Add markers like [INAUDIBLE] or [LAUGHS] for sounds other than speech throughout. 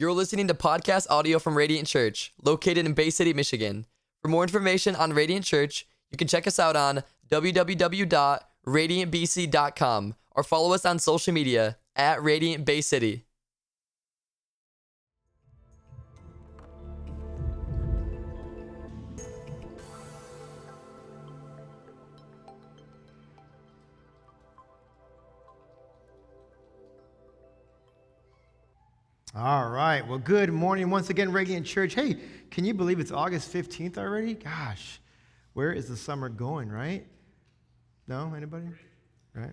You're listening to podcast audio from Radiant Church, located in Bay City, Michigan. For more information on Radiant Church, you can check us out on www.radiantbc.com or follow us on social media at Radiant Bay City. All right. Well, good morning once again, Radiant Church. Hey, can you believe it's August 15th already? Gosh, where is the summer going, right? No? Anybody? Right?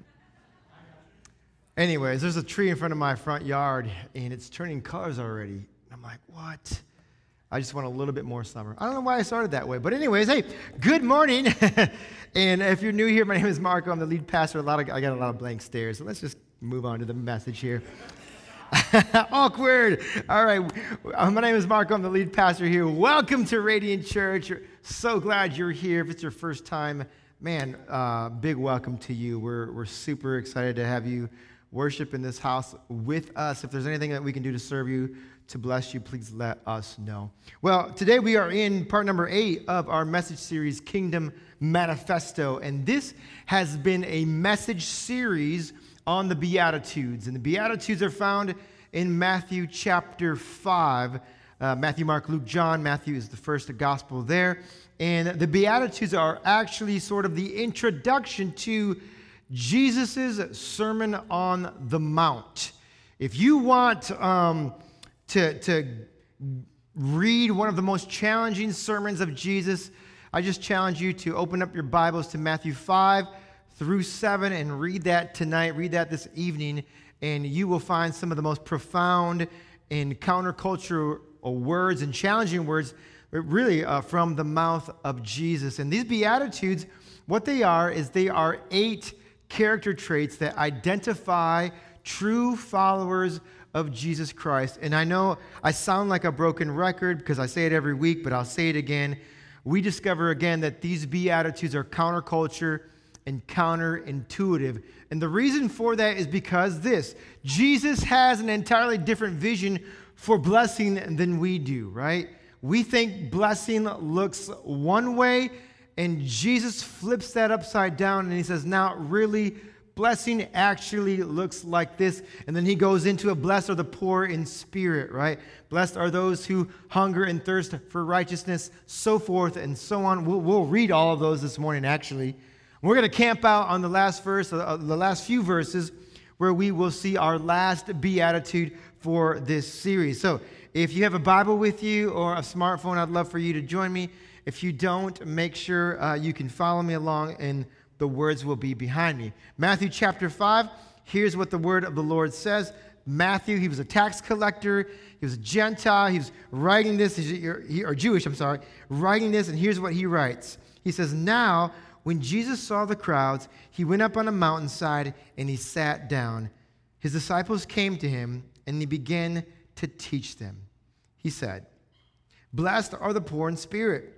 Anyways, there's a tree in front of my front yard and it's turning colors already. I'm like, what? I just want a little bit more summer. I don't know why I started that way, but anyways, hey, good morning. [LAUGHS] and if you're new here, my name is Marco. I'm the lead pastor. A lot of I got a lot of blank stares, so let's just move on to the message here. [LAUGHS] Awkward. All right. Uh, my name is Marco. I'm the lead pastor here. Welcome to Radiant Church. So glad you're here. If it's your first time, man, uh, big welcome to you. We're, we're super excited to have you worship in this house with us. If there's anything that we can do to serve you, to bless you, please let us know. Well, today we are in part number eight of our message series, Kingdom Manifesto. And this has been a message series on the Beatitudes. And the Beatitudes are found in Matthew chapter 5. Uh, Matthew, Mark, Luke, John. Matthew is the first gospel there. And the Beatitudes are actually sort of the introduction to Jesus' Sermon on the Mount. If you want um, to, to read one of the most challenging sermons of Jesus, I just challenge you to open up your Bibles to Matthew 5 through 7 and read that tonight, read that this evening, and you will find some of the most profound and countercultural words and challenging words, really uh, from the mouth of Jesus. And these Beatitudes, what they are is they are eight character traits that identify true followers of Jesus Christ. And I know I sound like a broken record because I say it every week, but I'll say it again. We discover again that these Beatitudes are counterculture and counterintuitive. And the reason for that is because this Jesus has an entirely different vision for blessing than we do, right? We think blessing looks one way, and Jesus flips that upside down and he says, Now, really, blessing actually looks like this. And then he goes into a blessed are the poor in spirit, right? Blessed are those who hunger and thirst for righteousness, so forth and so on. We'll, we'll read all of those this morning, actually. We're going to camp out on the last verse, uh, the last few verses, where we will see our last beatitude for this series. So, if you have a Bible with you or a smartphone, I'd love for you to join me. If you don't, make sure uh, you can follow me along, and the words will be behind me. Matthew chapter 5, here's what the word of the Lord says. Matthew, he was a tax collector, he was a Gentile, he was writing this, or Jewish, I'm sorry, writing this, and here's what he writes. He says, Now, when Jesus saw the crowds, he went up on a mountainside and he sat down. His disciples came to him and he began to teach them. He said, Blessed are the poor in spirit,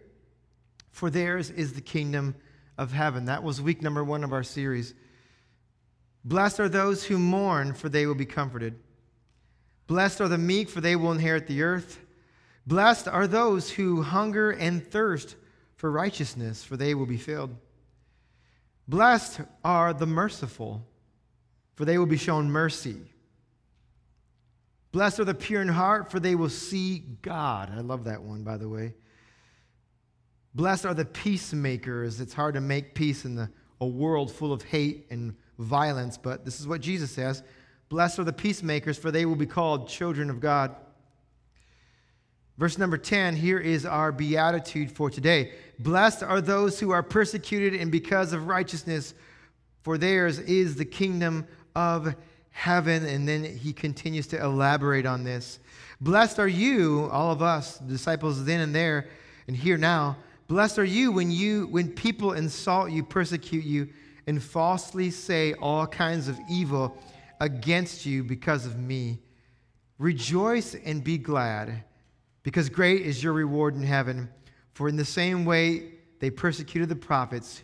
for theirs is the kingdom of heaven. That was week number one of our series. Blessed are those who mourn, for they will be comforted. Blessed are the meek, for they will inherit the earth. Blessed are those who hunger and thirst for righteousness, for they will be filled. Blessed are the merciful, for they will be shown mercy. Blessed are the pure in heart, for they will see God. I love that one, by the way. Blessed are the peacemakers. It's hard to make peace in the, a world full of hate and violence, but this is what Jesus says Blessed are the peacemakers, for they will be called children of God. Verse number 10, here is our beatitude for today. Blessed are those who are persecuted and because of righteousness, for theirs is the kingdom of heaven. And then he continues to elaborate on this. Blessed are you, all of us, disciples then and there and here now. Blessed are you when you when people insult you, persecute you, and falsely say all kinds of evil against you because of me. Rejoice and be glad because great is your reward in heaven. For in the same way they persecuted the prophets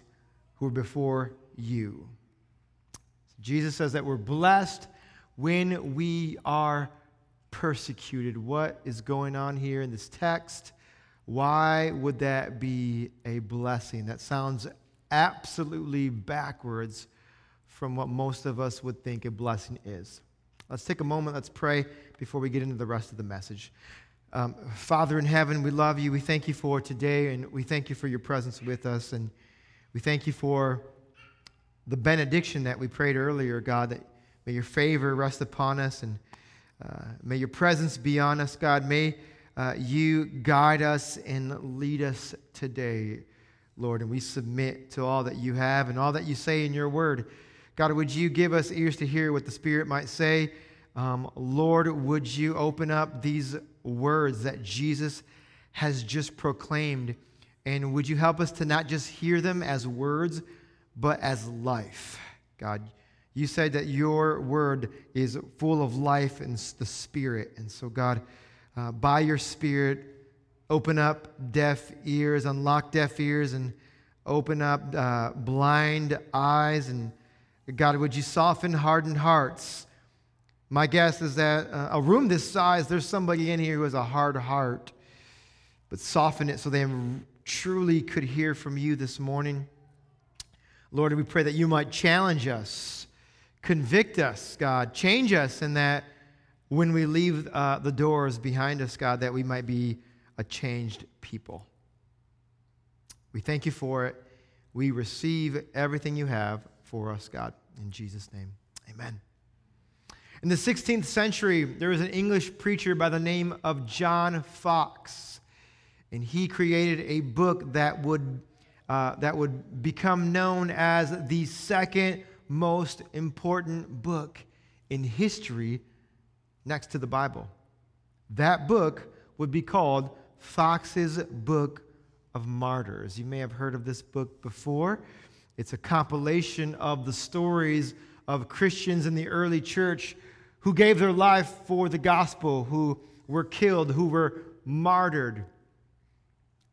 who were before you. Jesus says that we're blessed when we are persecuted. What is going on here in this text? Why would that be a blessing? That sounds absolutely backwards from what most of us would think a blessing is. Let's take a moment, let's pray before we get into the rest of the message. Um, Father in heaven, we love you. We thank you for today, and we thank you for your presence with us. And we thank you for the benediction that we prayed earlier, God, that may your favor rest upon us and uh, may your presence be on us, God. May uh, you guide us and lead us today, Lord. And we submit to all that you have and all that you say in your word. God, would you give us ears to hear what the Spirit might say? Um, Lord, would you open up these words that Jesus has just proclaimed? And would you help us to not just hear them as words, but as life? God, you said that your word is full of life and the Spirit. And so, God, uh, by your Spirit, open up deaf ears, unlock deaf ears, and open up uh, blind eyes. And God, would you soften hardened hearts? My guess is that uh, a room this size, there's somebody in here who has a hard heart, but soften it so they truly could hear from you this morning. Lord, we pray that you might challenge us Convict us, God. Change us in that when we leave uh, the doors behind us, God, that we might be a changed people. We thank you for it. We receive everything you have for us, God. In Jesus' name, amen. In the 16th century, there was an English preacher by the name of John Foxe, and he created a book that would, uh, that would become known as the second most important book in history next to the Bible. That book would be called Foxe's Book of Martyrs. You may have heard of this book before. It's a compilation of the stories of Christians in the early church who gave their life for the gospel, who were killed, who were martyred.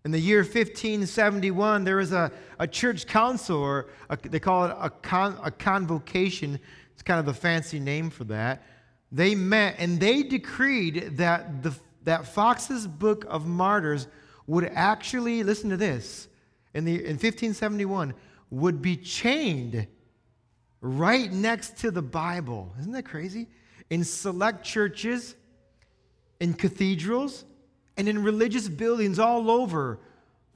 In the year 1571, there was a, a church council, or a, they call it a, con, a convocation. It's kind of the fancy name for that. They met and they decreed that, the, that Foxe's Book of Martyrs would actually, listen to this, in, the, in 1571, would be chained right next to the Bible. Isn't that crazy? In select churches, in cathedrals, and in religious buildings all over.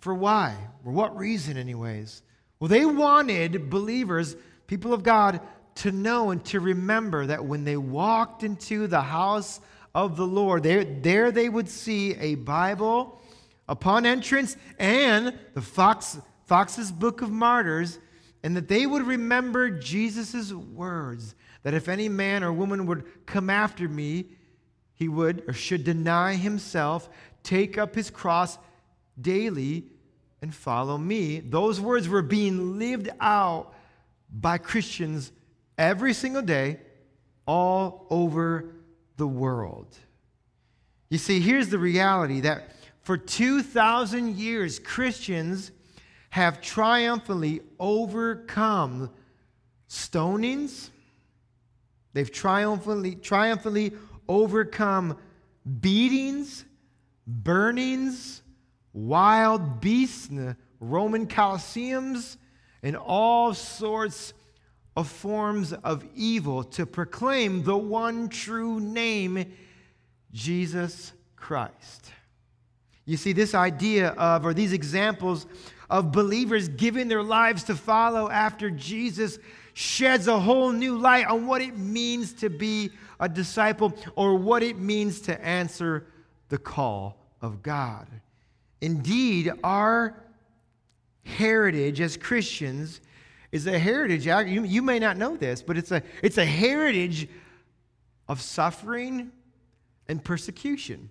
For why? For what reason, anyways? Well, they wanted believers, people of God, to know and to remember that when they walked into the house of the Lord, there, there they would see a Bible upon entrance and the Fox, Foxe's Book of Martyrs, and that they would remember Jesus' words that if any man or woman would come after me, he would or should deny himself, take up his cross daily, and follow me. Those words were being lived out by Christians every single day, all over the world. You see, here's the reality that for 2,000 years, Christians have triumphantly overcome stonings. They've triumphantly, triumphantly overcome beatings, burnings, wild beasts Roman Colosseums, and all sorts of forms of evil to proclaim the one true name, Jesus Christ. You see, this idea of, or these examples of believers giving their lives to follow after Jesus sheds a whole new light on what it means to be a disciple or what it means to answer the call of God. Indeed, our heritage as Christians is a heritage. You, you may not know this, but it's a, it's a heritage of suffering and persecution.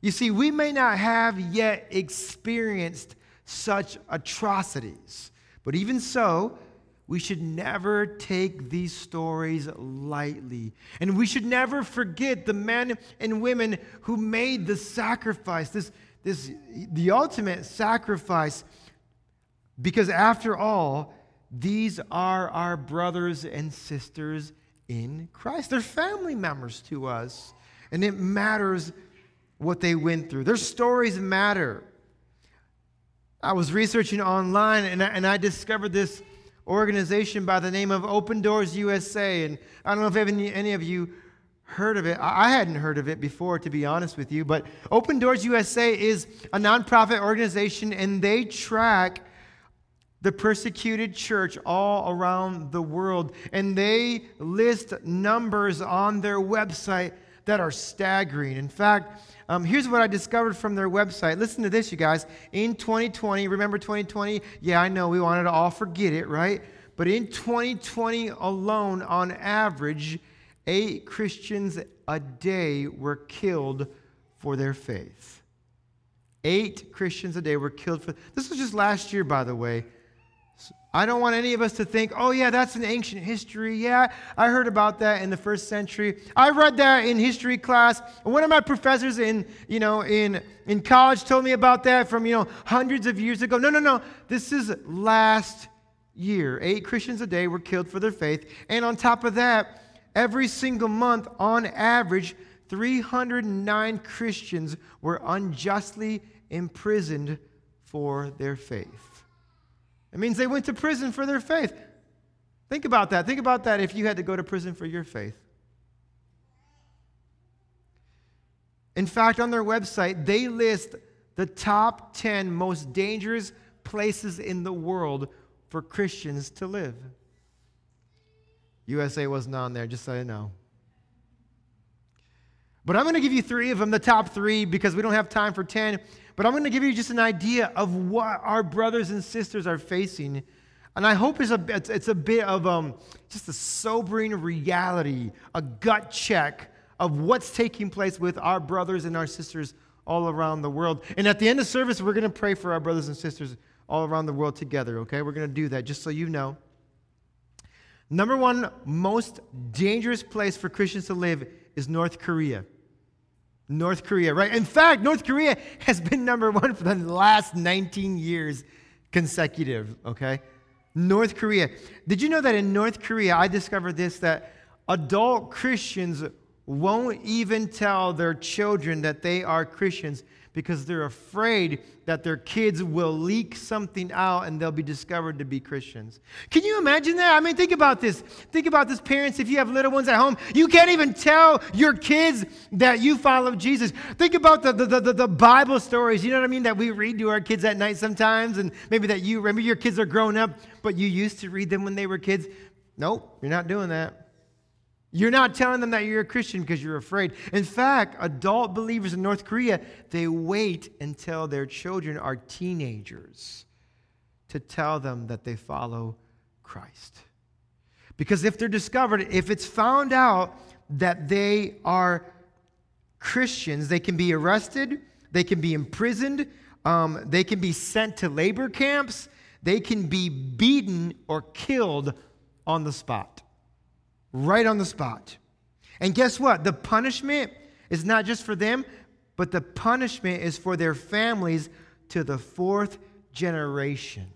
You see, we may not have yet experienced such atrocities, but even so, we should never take these stories lightly. And we should never forget the men and women who made the sacrifice, this, this, the ultimate sacrifice, because after all, these are our brothers and sisters in Christ. They're family members to us. And it matters what they went through. Their stories matter. I was researching online and I, and I discovered this organization by the name of Open Doors USA. And I don't know if any, any of you heard of it. I hadn't heard of it before, to be honest with you. But Open Doors USA is a nonprofit organization and they track the persecuted church all around the world. And they list numbers on their website that are staggering. In fact, um, here's what I discovered from their website. Listen to this, you guys. In 2020, remember 2020? Yeah, I know we wanted to all forget it, right? But in 2020 alone, on average, eight Christians a day were killed for their faith. Eight Christians a day were killed for. This was just last year, by the way. I don't want any of us to think, oh, yeah, that's an ancient history. Yeah, I heard about that in the first century. I read that in history class. One of my professors in, you know, in, in college told me about that from, you know, hundreds of years ago. No, no, no. This is last year. Eight Christians a day were killed for their faith. And on top of that, every single month, on average, 309 Christians were unjustly imprisoned for their faith. It means they went to prison for their faith. Think about that. Think about that if you had to go to prison for your faith. In fact, on their website, they list the top 10 most dangerous places in the world for Christians to live. USA wasn't on there, just so you know. But I'm going to give you three of them, the top three, because we don't have time for 10. But I'm going to give you just an idea of what our brothers and sisters are facing. And I hope it's a, it's, it's a bit of um, just a sobering reality, a gut check of what's taking place with our brothers and our sisters all around the world. And at the end of service, we're going to pray for our brothers and sisters all around the world together, okay? We're going to do that just so you know. Number one most dangerous place for Christians to live is North Korea. North Korea, right? In fact, North Korea has been number one for the last 19 years consecutive, okay? North Korea. Did you know that in North Korea, I discovered this that adult Christians won't even tell their children that they are Christians because they're afraid that their kids will leak something out and they'll be discovered to be Christians. Can you imagine that? I mean, think about this. Think about this, parents, if you have little ones at home, you can't even tell your kids that you follow Jesus. Think about the, the, the, the Bible stories, you know what I mean, that we read to our kids at night sometimes, and maybe that you remember your kids are grown up, but you used to read them when they were kids. Nope, you're not doing that. You're not telling them that you're a Christian because you're afraid. In fact, adult believers in North Korea, they wait until their children are teenagers to tell them that they follow Christ. Because if they're discovered, if it's found out that they are Christians, they can be arrested, they can be imprisoned, um, they can be sent to labor camps, they can be beaten or killed on the spot right on the spot. And guess what? The punishment is not just for them, but the punishment is for their families to the fourth generation.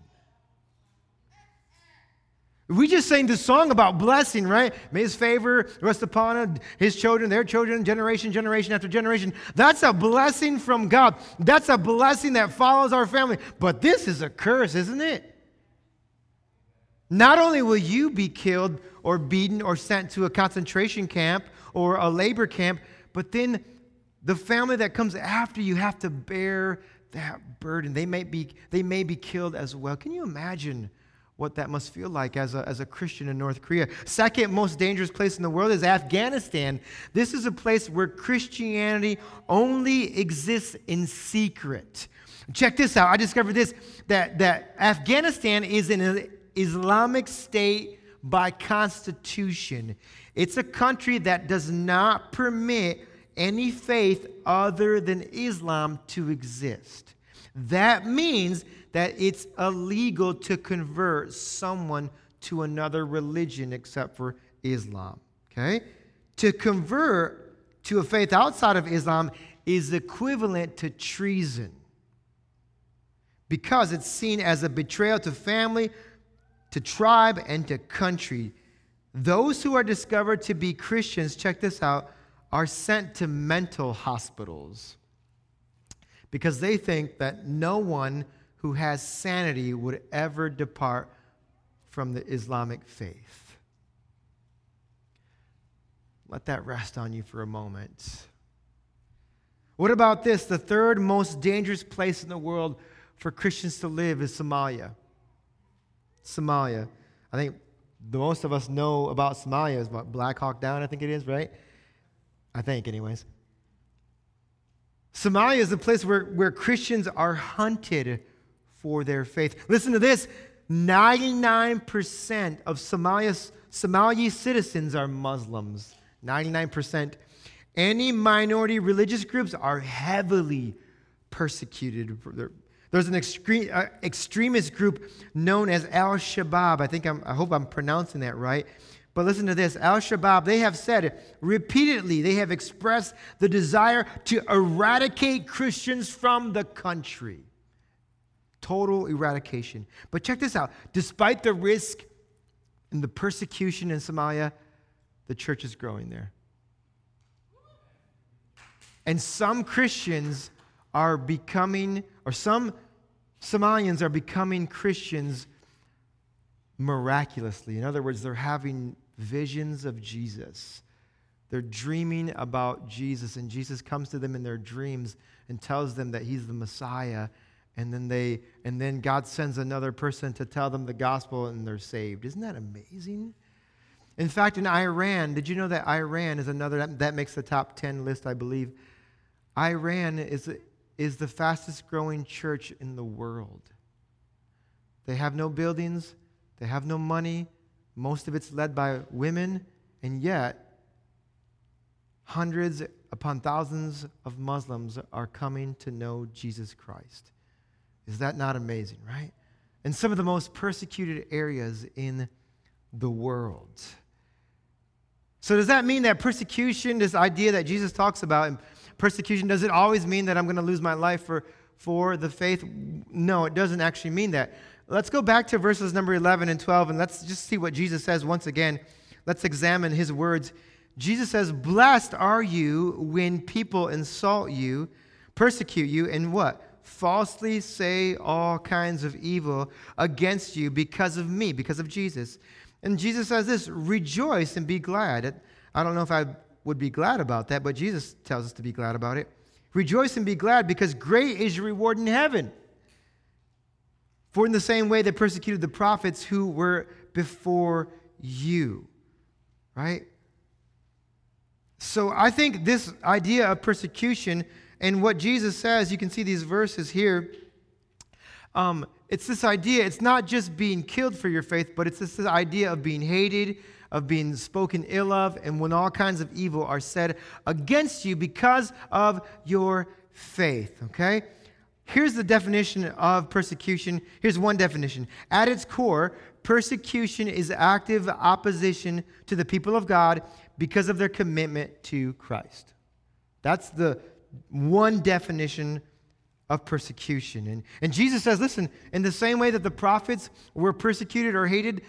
We just sang this song about blessing, right? May his favor rest upon his children, their children, generation, generation after generation. That's a blessing from God. That's a blessing that follows our family. But this is a curse, isn't it? Not only will you be killed or beaten or sent to a concentration camp or a labor camp, but then the family that comes after you have to bear that burden. They may be, they may be killed as well. Can you imagine what that must feel like as a, as a Christian in North Korea? Second most dangerous place in the world is Afghanistan. This is a place where Christianity only exists in secret. Check this out. I discovered this that, that Afghanistan is an Islamic state by constitution. It's a country that does not permit any faith other than Islam to exist. That means that it's illegal to convert someone to another religion except for Islam. Okay? To convert to a faith outside of Islam is equivalent to treason because it's seen as a betrayal to family, to tribe, and to country. Those who are discovered to be Christians, check this out, are sent to mental hospitals because they think that no one who has sanity would ever depart from the Islamic faith. Let that rest on you for a moment. What about this? The third most dangerous place in the world for Christians to live is Somalia. Somalia. I think the most of us know about Somalia is what Black Hawk Down, I think it is, right? I think, anyways. Somalia is a place where, where Christians are hunted for their faith. Listen to this 99% of Somalia's, Somali citizens are Muslims. 99%. Any minority religious groups are heavily persecuted. There's an extreme, uh, extremist group known as Al Shabaab. I think I'm, I hope I'm pronouncing that right. But listen to this Al Shabaab, they have said repeatedly, they have expressed the desire to eradicate Christians from the country. Total eradication. But check this out despite the risk and the persecution in Somalia, the church is growing there. And some Christians are becoming, or some Somalians are becoming Christians miraculously. In other words, they're having visions of Jesus. They're dreaming about Jesus, and Jesus comes to them in their dreams and tells them that he's the Messiah. And then they and then God sends another person to tell them the gospel and they're saved. Isn't that amazing? In fact, in Iran, did you know that Iran is another that, makes the top 10 list, I believe. Iran is is the fastest growing church in the world. They have no buildings, they have no money, most of it's led by women, and yet hundreds upon thousands of Muslims are coming to know Jesus Christ. Is that not amazing, right? In some of the most persecuted areas in the world. So, does that mean that persecution, this idea that Jesus talks about, persecution, does it always mean that I'm going to lose my life for, for the faith? No, it doesn't actually mean that. Let's go back to verses number 11 and 12 and let's just see what Jesus says once again. Let's examine his words. Jesus says, Blessed are you when people insult you, persecute you, and what? Falsely say all kinds of evil against you because of me, because of Jesus. And Jesus says this rejoice and be glad. I don't know if I would be glad about that, but Jesus tells us to be glad about it. Rejoice and be glad because great is your reward in heaven. For in the same way they persecuted the prophets who were before you. Right? So I think this idea of persecution and what Jesus says, you can see these verses here. Um, it's this idea, it's not just being killed for your faith, but it's this idea of being hated, of being spoken ill of, and when all kinds of evil are said against you because of your faith. Okay? Here's the definition of persecution. Here's one definition. At its core, persecution is active opposition to the people of God because of their commitment to Christ. That's the one definition of persecution. And, and Jesus says, listen, in the same way that the prophets were persecuted or hated,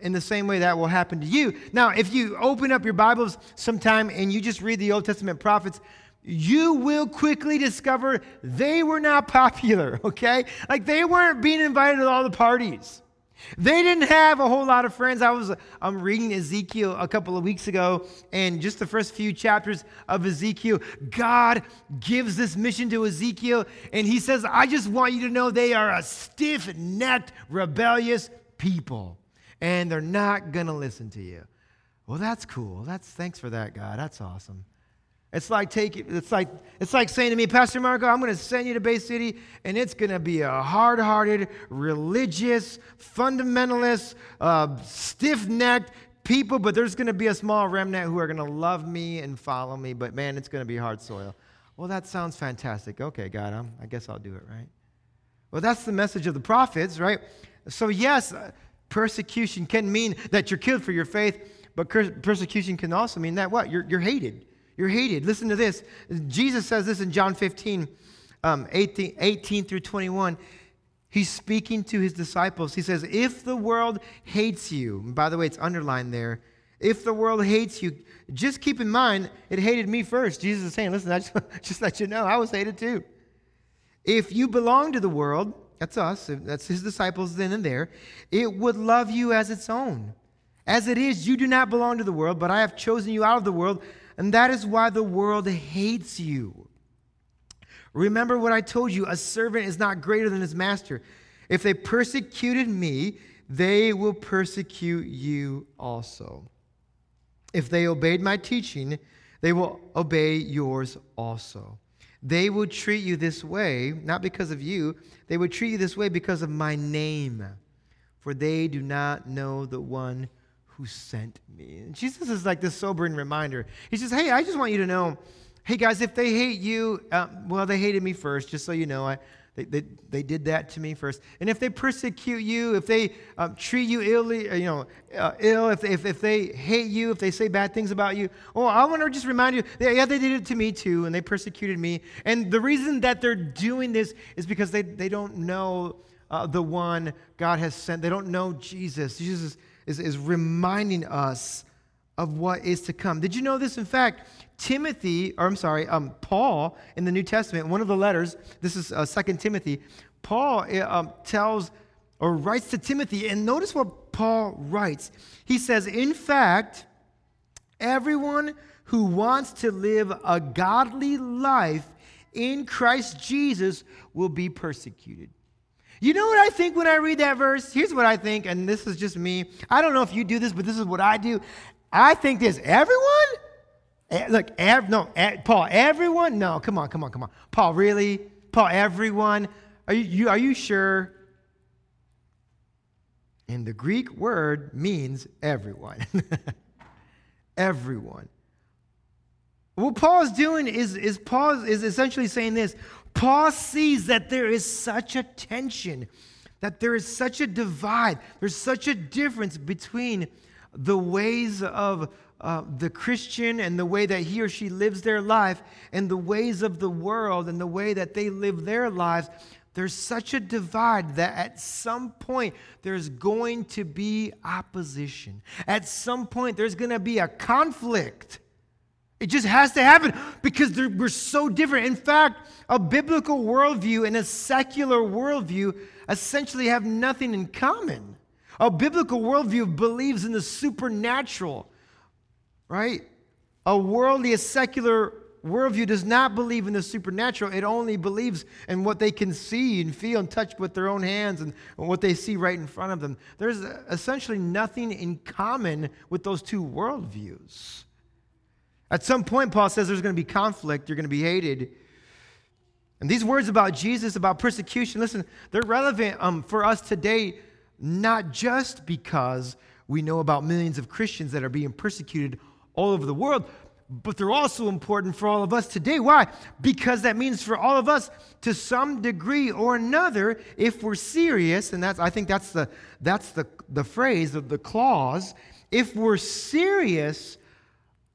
in the same way that will happen to you. Now, if you open up your Bibles sometime and you just read the Old Testament prophets, you will quickly discover they were not [LAUGHS] popular, okay? Like they weren't being invited to all the parties. They didn't have a whole lot of friends. I was I'm reading Ezekiel a couple of weeks ago, and just the first few chapters of Ezekiel, God gives this mission to Ezekiel, and he says, I just want you to know they are a stiff-necked, rebellious people, and they're not gonna listen to you. Well, that's cool. That's thanks for that, God. That's awesome. It's like taking, it's like, it's like saying to me, Pastor Marco, I'm going to send you to Bay City, and it's going to be a hard-hearted, religious, fundamentalist, uh, stiff-necked people, but there's going to be a small remnant who are going to love me and follow me. But man, it's going to be hard soil. Well, that sounds fantastic. Okay, God, I'm, I guess I'll do it, right? Well, that's the message of the prophets, right? So yes, uh, persecution can mean that you're killed for your faith, but persecution can also mean that what? You're, you're hated. You're hated. Listen to this. Jesus says this in John 15, um, 18, 18 through 21. He's speaking to his disciples. He says, If the world hates you, by the way, it's underlined there, If the world hates you, just keep in mind it hated me first. Jesus is saying, listen, I just, [LAUGHS] just let you know, I was hated too. If you belong to the world, that's us, that's his disciples then and there, it would love you as its own. As it is, you do not belong to the world, but I have chosen you out of the world, and that is why the world hates you. Remember what I told you a servant is not greater than his master. If they persecuted me, they will persecute you also. If they obeyed my teaching, they will obey yours also. They will treat you this way, not because of you, they would treat you this way because of my name, for they do not know the one who sent me. And Jesus is like this sobering reminder. He says, Hey, I just want you to know, hey guys, if they hate you, uh, well, they hated me first, just so you know. I, they, they, they did that to me first. And if they persecute you, if they um, treat you illy, uh, you know, uh, ill, if, if, if they hate you, if they say bad things about you, oh, I want to just remind you, yeah, they did it to me too, and they persecuted me. And the reason that they're doing this is because they, they don't know uh, the one God has sent. They don't know Jesus. Jesus is, is reminding us of what is to come. Did you know this? In fact, Timothy, or I'm sorry, um, Paul in the New Testament, one of the letters, this is uh, 2 Timothy, Paul uh, um, tells or writes to Timothy, and notice what Paul writes. He says, In fact, everyone who wants to live a godly life in Christ Jesus will be persecuted. You know what I think when I read that verse? Here's what I think, and this is just me. I don't know if you do this, but this is what I do. I think this everyone eh, Look, ev- no, eh, Paul, everyone? No, come on, come on, come on. Paul, really? Paul, everyone? Are you, you, are you sure? And the Greek word means everyone. [LAUGHS] everyone. What Paul is doing is, is Paul is essentially saying this. Paul sees that there is such a tension, that there is such a divide, there's such a difference between the ways of uh, the Christian and the way that he or she lives their life and the ways of the world and the way that they live their lives, there's such a divide that at some point there's going to be opposition. At some point there's going to be a conflict. It just has to happen because we're so different. In fact, a biblical worldview and a secular worldview essentially have nothing in common. A biblical worldview believes in the supernatural right? A worldly, a secular worldview does not believe in the supernatural. It only believes in what they can see and feel and touch with their own hands and what they see right in front of them. There's essentially nothing in common with those two worldviews. At some point, Paul says there's going to be conflict, you're going to be hated. And these words about Jesus, about persecution, listen, they're relevant um, for us today, not just because we know about millions of Christians that are being persecuted all over the world, but they're also important for all of us today. Why? Because that means for all of us, to some degree or another, if we're serious, and that's I think that's the that's the, the phrase of the clause, if we're serious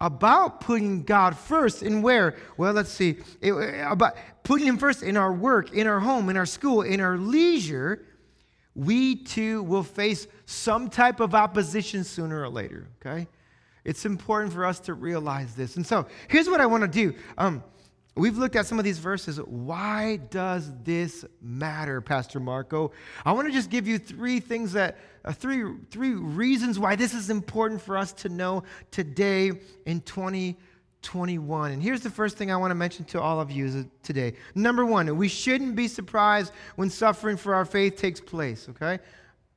about putting God first in where? Well, let's see. It, about putting Him first in our work, in our home, in our school, in our leisure, we too will face some type of opposition sooner or later, okay? It's important for us to realize this. And so here's what I want to do. Um, we've looked at some of these verses. Why does this matter, Pastor Marco? I want to just give you three things that, uh, three, three reasons why this is important for us to know today in 2021. And here's the first thing I want to mention to all of you today. Number one, we shouldn't be surprised when suffering for our faith takes place, okay?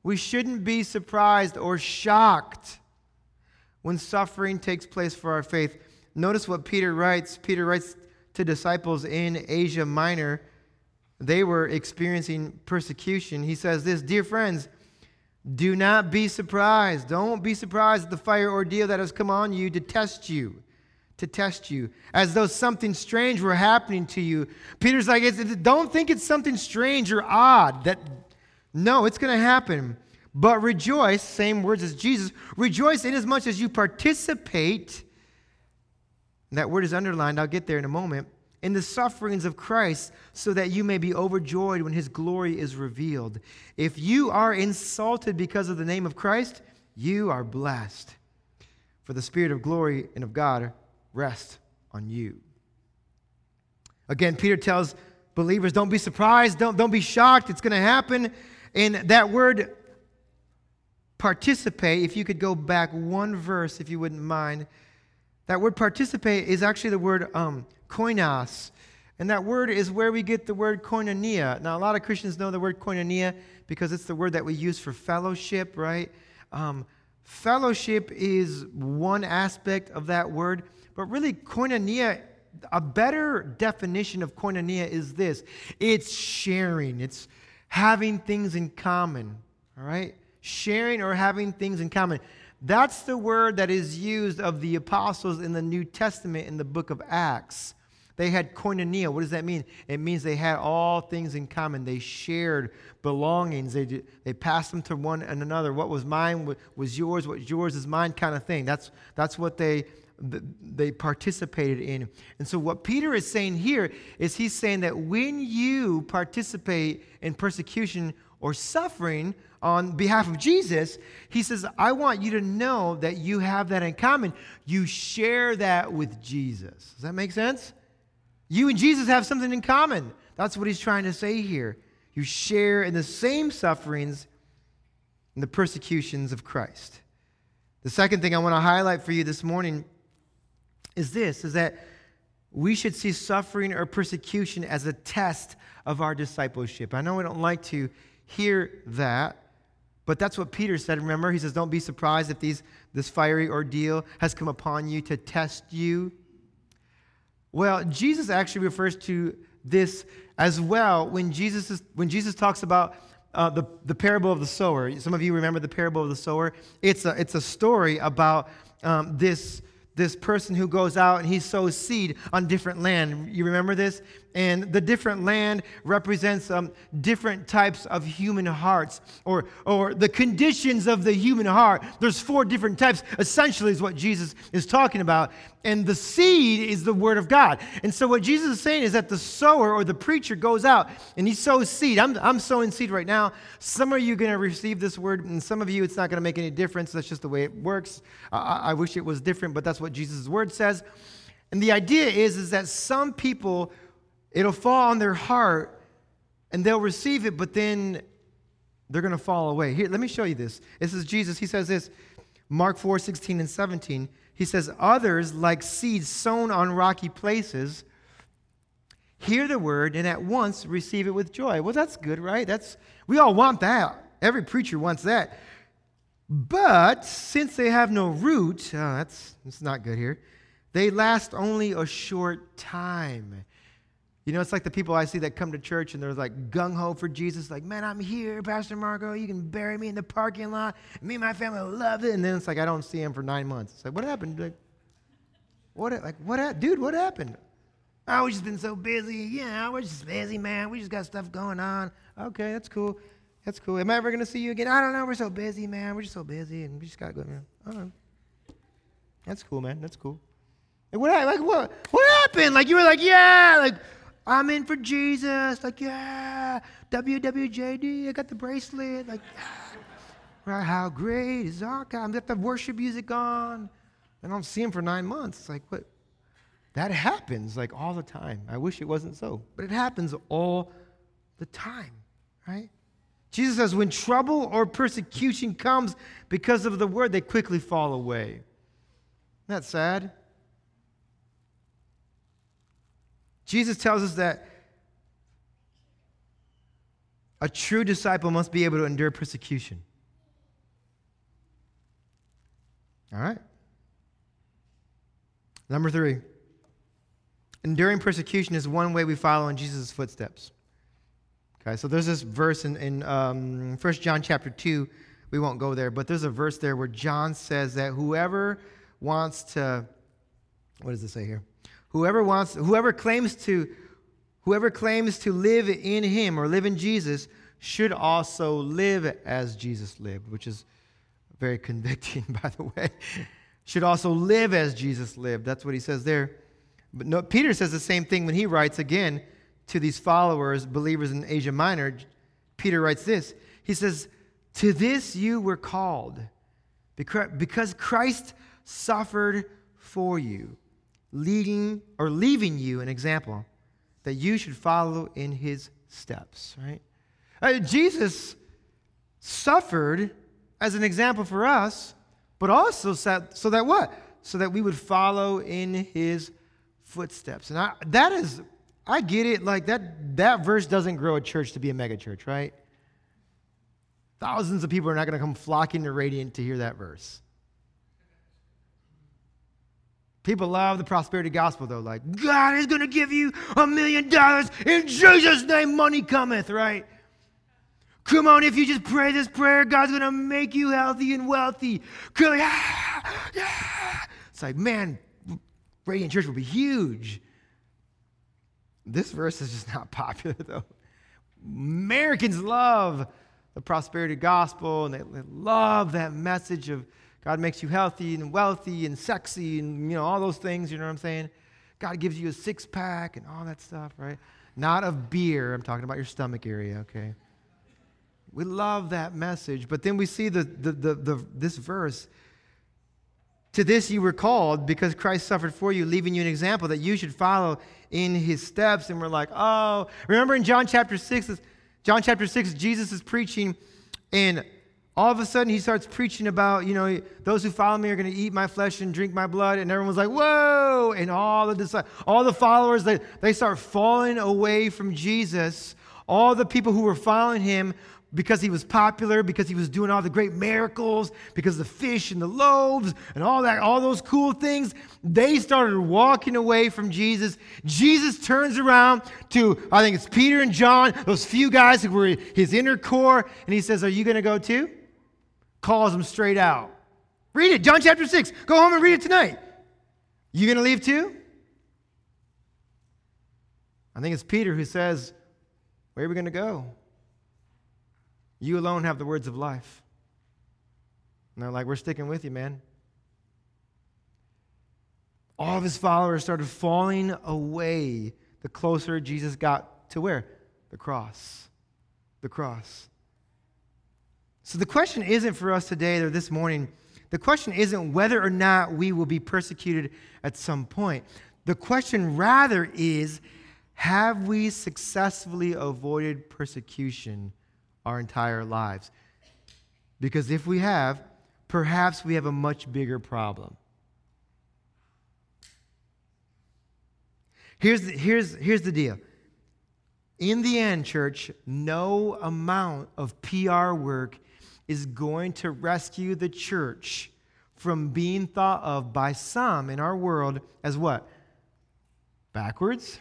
We shouldn't be surprised or shocked when suffering takes place for our faith. Notice what Peter writes. Peter writes to disciples in Asia Minor. They were experiencing persecution. He says this Dear friends, do not be surprised. Don't be surprised at the fire ordeal that has come on you to test you, to test you, as though something strange were happening to you. Peter's like, don't think it's something strange or odd. That no, it's going to happen. But rejoice, same words as Jesus, rejoice inasmuch as you participate. That word is underlined, I'll get there in a moment. In the sufferings of Christ, so that you may be overjoyed when his glory is revealed. If you are insulted because of the name of Christ, you are blessed. for the Spirit of glory and of God rests on you. Again, Peter tells believers don't be surprised, don't, don't be shocked, it's going to happen. And that word participate, if you could go back one verse, if you wouldn't mind, that word participate is actually the word um, koinos. And that word is where we get the word koinonia. Now, a lot of Christians know the word koinonia because it's the word that we use for fellowship, right? Um, fellowship is one aspect of that word, but really, koinonia, a better definition of koinonia is this it's sharing, it's having things in common, all right? Sharing or having things in common. That's the word that is used of the apostles in the New Testament in the book of Acts. They had koinonia. What does that mean? It means they had all things in common. They shared belongings. They, they passed them to one and another. What was mine was yours. What yours is mine, kind of thing. That's, that's what they, they participated in. And so, what Peter is saying here is he's saying that when you participate in persecution or suffering on behalf of Jesus, he says, I want you to know that you have that in common. You share that with Jesus. Does that make sense? You and Jesus have something in common. That's what he's trying to say here. You share in the same sufferings and the persecutions of Christ. The second thing I want to highlight for you this morning is this is that we should see suffering or persecution as a test of our discipleship. I know we don't like to hear that, but that's what Peter said. Remember, he says, Don't be surprised if these, this fiery ordeal has come upon you to test you well, Jesus actually refers to this as well when Jesus, is, when Jesus talks about uh, the, the parable of the sower. Some of you remember the parable of the sower. It's a, it's a story about um, this, this person who goes out and he sows seed on different land. You remember this? and the different land represents um, different types of human hearts or, or the conditions of the human heart. There's four different types, essentially, is what Jesus is talking about. And the seed is the word of God. And so, what Jesus is saying is that the sower or the preacher goes out and he sows seed. I'm, I'm sowing seed right now. Some of you are going to receive this word, and some of you, it's not going to make any difference. That's just the way it works. I, I wish it was different, but that's what Jesus' word says. And the idea is, is that some people It'll fall on their heart and they'll receive it, but then they're going to fall away. Here, let me show you this. This is Jesus. He says this Mark 4 16 and 17. He says, Others, like seeds sown on rocky places, hear the word and at once receive it with joy. Well, that's good, right? That's we all want that. Every preacher wants that. But since they have no root, oh, that's, that's not good here. They last only a short time. You know, it's like the people I see that come to church and they're like gung ho for Jesus, like, man, I'm here, Pastor Marco. You can bury me in the parking lot. Me and my family love it. And then it's like, I don't see him for nine months. It's like, what happened? Like, what, like, what, dude, what happened? Oh, we just been so busy. Yeah, we're just busy, man. We just got stuff going on. Okay, that's cool. That's cool. Am I ever to see you again? I don't know. We're so busy, man. We're just so busy and we just got to go. Man. That's cool, man. That's cool. Like, what, like, what, what happened? Like, you were like, yeah, like, I'm in for Jesus. Like, yeah, WWJD, I got the bracelet. Like, right, how great is our God? I'm got the worship music on. I don't see him for nine months. It's like, what? That happens like all the time. I wish it wasn't so, but it happens all the time, right? Jesus says, when trouble or persecution comes because of the word, they quickly fall away. Isn't that sad? Jesus tells us that a true disciple must be able to endure persecution. All right. Number three, enduring persecution is one way we follow in Jesus' footsteps. Okay, so there's this verse in, in um, 1 John chapter 2. We won't go there, but there's a verse there where John says that whoever wants to, what does it say here? Whoever wants, whoever claims to, whoever claims to live in him or live in Jesus should also live as Jesus lived, which is very convicting, [LAUGHS] by the way. should also live as Jesus lived. That's what he says there. But no, Peter says the same thing when he writes again to these followers, believers in Asia Minor. Peter writes this. He says, To this you were called, because Christ suffered for you, leading or leaving you an example that you should follow in his steps, right? Uh, Jesus suffered as an example for us, but also so, that what? So that we would follow in his footsteps. And I, that is, I get it. Like that, that verse doesn't grow a church to be a mega church, right? Thousands of people are not going to come flocking to Radiant to hear that verse. People love the prosperity gospel, though. Like, God is going to give you a million dollars in Jesus' name, money cometh, right? Come on, if you just pray this prayer, God's going to make you healthy and wealthy. Come yeah. It's like, man, Radiant Church will be huge. This verse is just [LAUGHS] not popular, though. Americans love the prosperity gospel and they, love that message of God makes you healthy and wealthy and sexy and you know all those things, you know what I'm saying? God gives you a six pack and all that stuff, right? Not of beer. I'm talking about your stomach area, okay? We love that message, but then we see the, the, the, the, this verse. To this you were called because Christ suffered for you, leaving you an example that you should follow in his steps. And we're like, oh, remember in John chapter 6, John chapter 6, Jesus is preaching, and all of a sudden he starts preaching about, you know, those who follow me are going to eat my flesh and drink my blood. And everyone's like, whoa. And all the, all the followers, they, they start falling away from Jesus. All the people who were following him because he was popular, because he was doing all the great miracles, because the fish and the loaves and all that, all those cool things, they started walking away from Jesus. Jesus turns around to, I think it's Peter and John, those few guys who were his inner core, and he says, Are you going to go too? Calls them straight out. Read it, John chapter 6. Go home and read it tonight. You going to leave too? I think it's Peter who says, Where are we going to go? You alone have the words of life. And they're like, We're sticking with you, man. All of his followers started falling away the closer Jesus got to where? The cross. The cross. So the question isn't for us today or this morning, the question isn't whether or not we will be persecuted at some point. The question rather is have we successfully avoided persecution our entire lives. Because if we have, perhaps we have a much bigger problem. Here's the, here's, here's the deal. In the end, church, no amount of PR work is going to rescue the church from being thought of by some in our world as what? Backwards,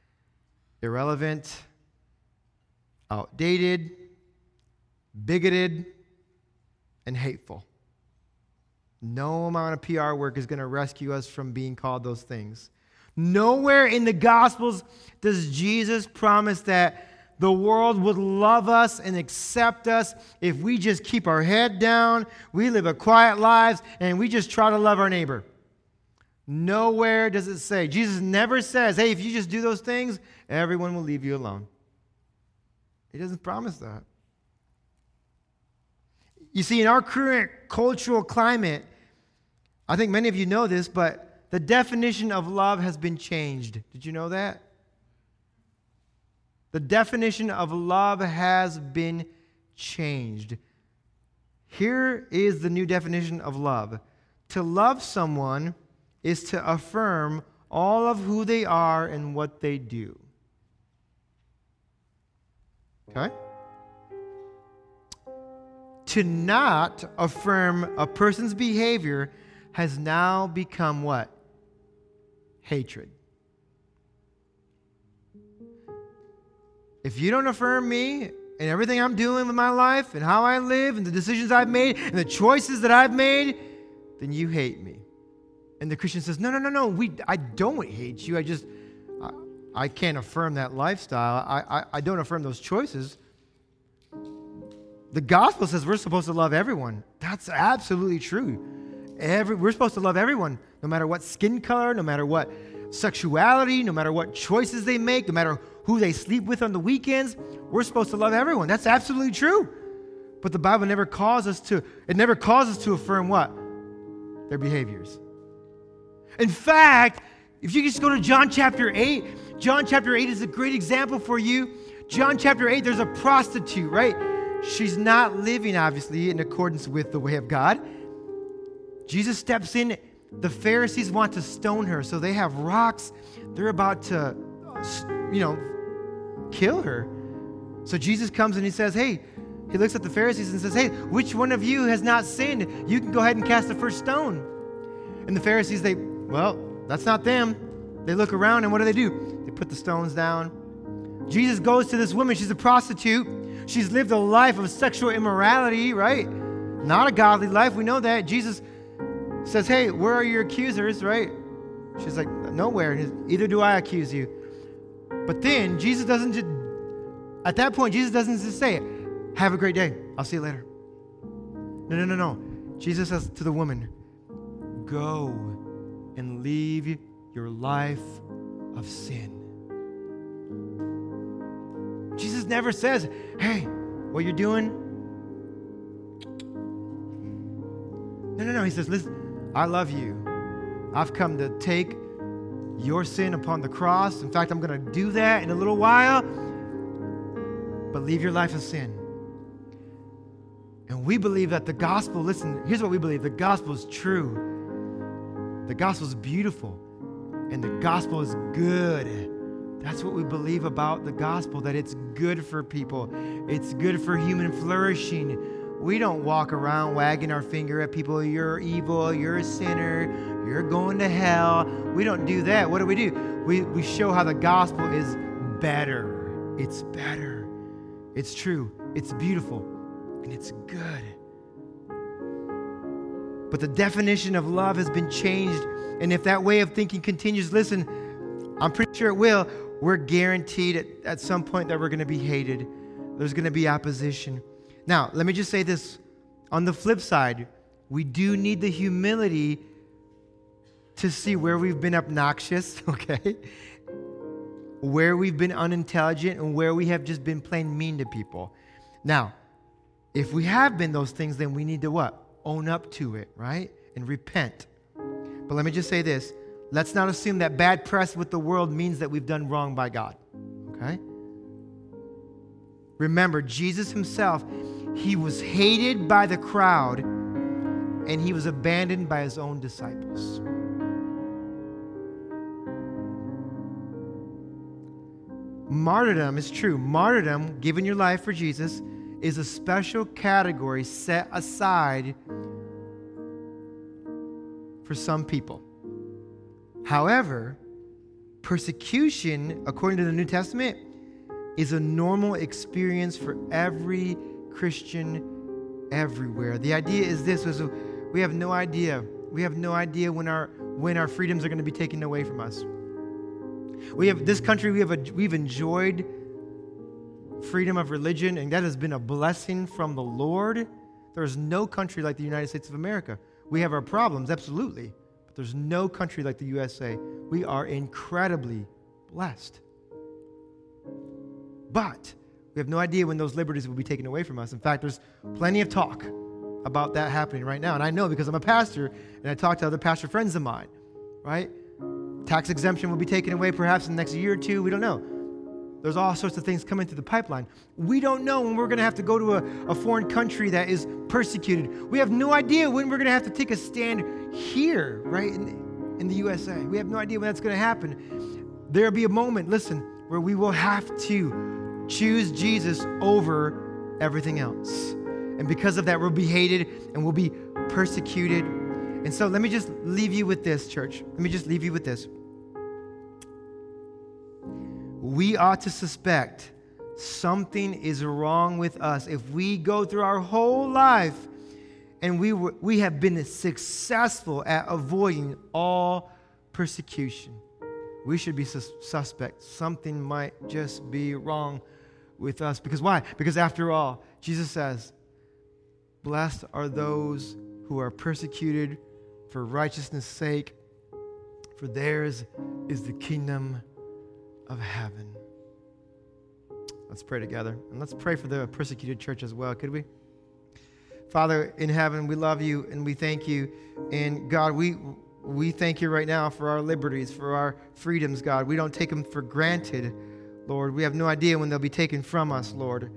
[LAUGHS] irrelevant, outdated, bigoted, and hateful. No amount of PR work is going to rescue us from being called those things. Nowhere in the Gospels does Jesus promise that the world would love us and accept us if we just keep our head down, we live a quiet lives, and we just try to love our neighbor. Nowhere does it say. Jesus never says, hey, if you just do those things, everyone will leave you alone. He doesn't promise that. You see, in our current cultural climate, I think many of you know this, but the definition of love has been changed. Did you know that? The definition of love has been changed. Here is the new definition of love to love someone is to affirm all of who they are and what they do. Okay? To not affirm a person's behavior has now become what? Hatred. If you don't affirm me and everything I'm doing with my life and how I live and the decisions I've made and the choices that I've made, then you hate me. And the Christian says, No, no, no, no. We, I don't hate you. I just, I, I can't affirm that lifestyle. I, I, I don't affirm those choices. The gospel says we're supposed to love everyone. That's absolutely true. Every, we're supposed to love everyone, no matter what skin color, no matter what sexuality, no matter what choices they make, no matter who they sleep with on the weekends. We're supposed to love everyone. That's absolutely true. But the Bible never calls us to, it never calls us to affirm what? their behaviors. In fact, if you just go to John chapter 8, John chapter 8 is a great example for you. John chapter 8, there's a prostitute, right? She's not living, obviously, in accordance with the way of God. Jesus steps in. The Pharisees want to stone her, so they have rocks. They're about to, you know, kill her. So Jesus comes and he says, Hey, he looks at the Pharisees and says, Hey, which one of you has not sinned? You can go ahead and cast the first stone. And the Pharisees, they, well, that's not them. They look around and what do they do? They put the stones down. Jesus goes to this woman. She's a prostitute. She's lived a life of sexual immorality, right? Not a godly life. We know that. Jesus says, Hey, where are your accusers, right? She's like, Nowhere. Either do I accuse you. But then Jesus doesn't just, at that point, Jesus doesn't just say, Have a great day. I'll see you later. No, no, no, no. Jesus says to the woman, Go and leave your life of sin. Never says, Hey, what you're doing? No, no, no. He says, Listen, I love you. I've come to take your sin upon the cross. In fact, I'm going to do that in a little while. But leave your life of sin. And we believe that the gospel, listen, here's what we believe the gospel is true, the gospel is beautiful, and the gospel is good. That's what we believe about the gospel that it's good for people, it's good for human flourishing. We don't walk around wagging our finger at people, you're evil, you're a sinner, you're going to hell. We don't do that. What do we do? We, we show how the gospel is better. It's better. It's true. It's beautiful. And it's good. But the definition of love has been changed. And if that way of thinking continues, listen, I'm pretty sure it will. We're guaranteed at, at some point that we're going to be hated. There's going to be opposition. Now, let me just say this. On the flip side, we do need the humility to see where we've been obnoxious, [LAUGHS] okay? Where we've been unintelligent and where we have just been plain mean to people. Now, if we have been those things, then we need to what? Own up to it, right? And repent. But let me just say this let's not assume that bad press with the world means that we've done wrong by God, okay? Remember, Jesus himself, he was hated by the crowd and he was abandoned by his own disciples. Martyrdom is true. Martyrdom, giving your life for Jesus, is a special category set aside for some people. However, persecution, according to the New Testament, is a normal experience for every Christian everywhere. The idea is this is we have no idea. We have no idea when our when our freedoms are going to be taken away from us. We have this country, we have a, we've enjoyed freedom of religion, and that has been a blessing from the Lord. There is no country like the United States of America. We have our problems, absolutely, there's no country like the USA. We are incredibly blessed. But we have no idea when those liberties will be taken away from us. In fact, there's plenty of talk about that happening right now. And I know because I'm a pastor and I talk to other pastor friends of mine, right? Tax exemption will be taken away perhaps in the next year or two. We don't know. There's all sorts of things coming through the pipeline. We don't know when we're going to have to go to a, a foreign country that is persecuted. We have no idea when we're going to have to take a stand here, right, in, in the USA. We have no idea when that's going to happen. There'll be a moment, listen, where we will have to choose Jesus over everything else. And because of that, we'll be hated and we'll be persecuted. And so let me just leave you with this, church. Let me just leave you with this we ought to suspect something is wrong with us if we go through our whole life and we, were, we have been successful at avoiding all persecution. We should be sus- suspect. Something might just be wrong with us. Because why? Because after all, Jesus says, Blessed are those who are persecuted for righteousness' sake, for theirs is the kingdom of heaven. Let's pray together. And let's pray for the persecuted church as well, could we? Father, in heaven, we love you and we thank you. And God, we we thank you right now for our liberties, for our freedoms, God. We don't take them for granted, Lord. We have no idea when they'll be taken from us, Lord.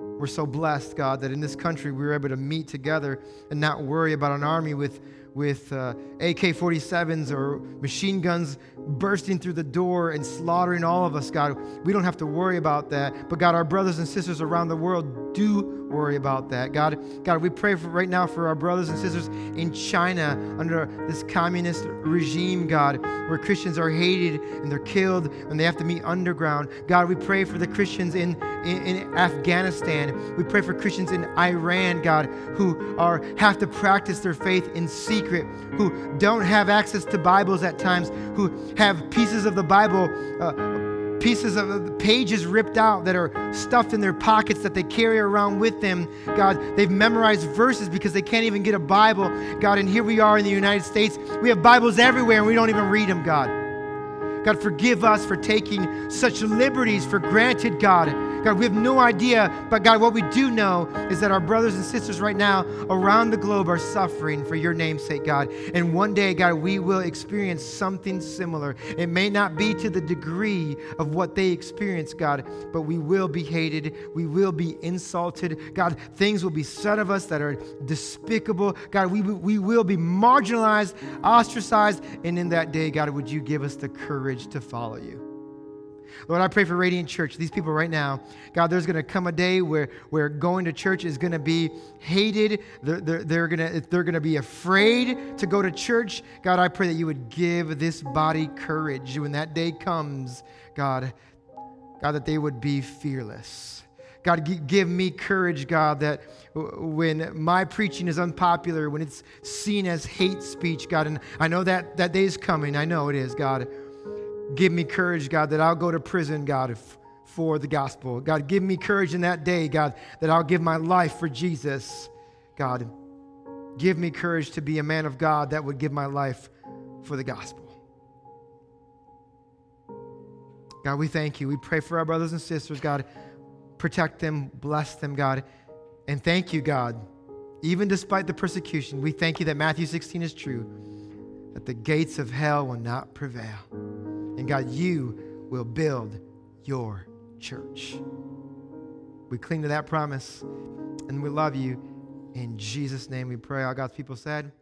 We're so blessed, God, that in this country we were able to meet together and not worry about an army with with uh, AK 47s or machine guns bursting through the door and slaughtering all of us, God. We don't have to worry about that. But God, our brothers and sisters around the world do worry about that. God, God, we pray for right now for our brothers and sisters in China under this communist regime, God, where Christians are hated and they're killed and they have to meet underground. God, we pray for the Christians in, in, in Afghanistan. We pray for Christians in Iran, God, who are have to practice their faith in secret, who don't have access to Bibles at times, who have pieces of the Bible. Uh, pieces of pages ripped out that are stuffed in their pockets that they carry around with them. God, they've memorized verses because they can't even get a Bible. God, and here we are in the United States. We have Bibles everywhere and we don't even read them, God. God, forgive us for taking such liberties for granted, God. God, we have no idea, but God, what we do know is that our brothers and sisters right now around the globe are suffering for your name's sake, God. And one day, God, we will experience something similar. It may not be to the degree of what they experience, God, but we will be hated. We will be insulted. God, things will be said of us that are despicable. God, we, we will be marginalized, ostracized. And in that day, God, would you give us the courage to follow you? Lord, I pray for Radiant Church, these people right now. God, there's going to come a day where, where going to church is going to be hated. They're, they're, they're going they're to be afraid to go to church. God, I pray that you would give this body courage when that day comes, God, God, that they would be fearless. God, give me courage, God, that when my preaching is unpopular, when it's seen as hate speech, God, and I know that that day is coming. I know it is, God. Give me courage, God, that I'll go to prison, God, for the gospel. God, give me courage in that day, God, that I'll give my life for Jesus. God, give me courage to be a man of God that would give my life for the gospel. God, we thank you. We pray for our brothers and sisters, God. Protect them, bless them, God. And thank you, God. Even despite the persecution, we thank you that Matthew 16 is true, that the gates of hell will not prevail. And God, you will build your church. We cling to that promise and we love you. In Jesus' name we pray. All God's people said,